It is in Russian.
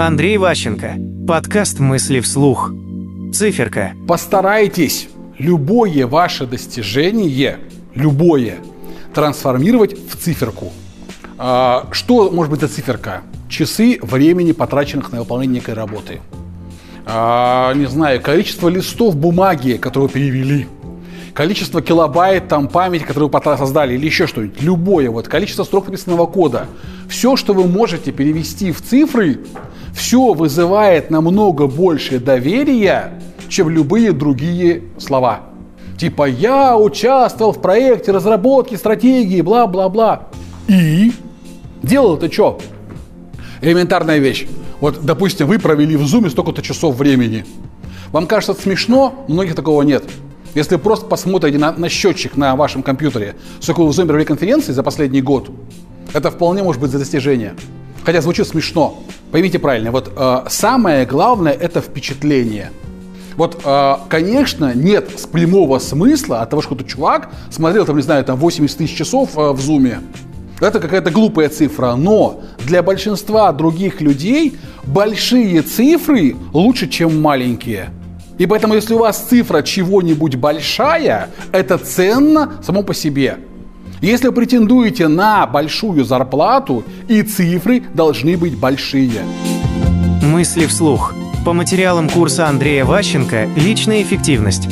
Андрей Ващенко. Подкаст «Мысли вслух». Циферка. Постарайтесь любое ваше достижение, любое, трансформировать в циферку. А, что может быть за циферка? Часы времени, потраченных на выполнение некой работы. А, не знаю, количество листов бумаги, которые перевели. Количество килобайт там памяти, которую вы создали, или еще что-нибудь. Любое. Вот количество строк написанного кода. Все, что вы можете перевести в цифры, все вызывает намного больше доверия, чем любые другие слова. Типа «я участвовал в проекте разработки стратегии, бла-бла-бла». И? Делал это что? Элементарная вещь. Вот, допустим, вы провели в зуме столько-то часов времени. Вам кажется это смешно, многих такого нет. Если просто посмотрите на, на счетчик на вашем компьютере, сколько вы в зуме провели конференции за последний год, это вполне может быть за достижение. Хотя звучит смешно. Поймите правильно, вот э, самое главное это впечатление. Вот, э, конечно, нет прямого смысла от того, что кто-то чувак смотрел, там, не знаю, там 80 тысяч часов э, в зуме, это какая-то глупая цифра, но для большинства других людей большие цифры лучше, чем маленькие. И поэтому, если у вас цифра чего-нибудь большая, это ценно само по себе. Если претендуете на большую зарплату, и цифры должны быть большие. Мысли вслух. По материалам курса Андрея Ващенко «Личная эффективность».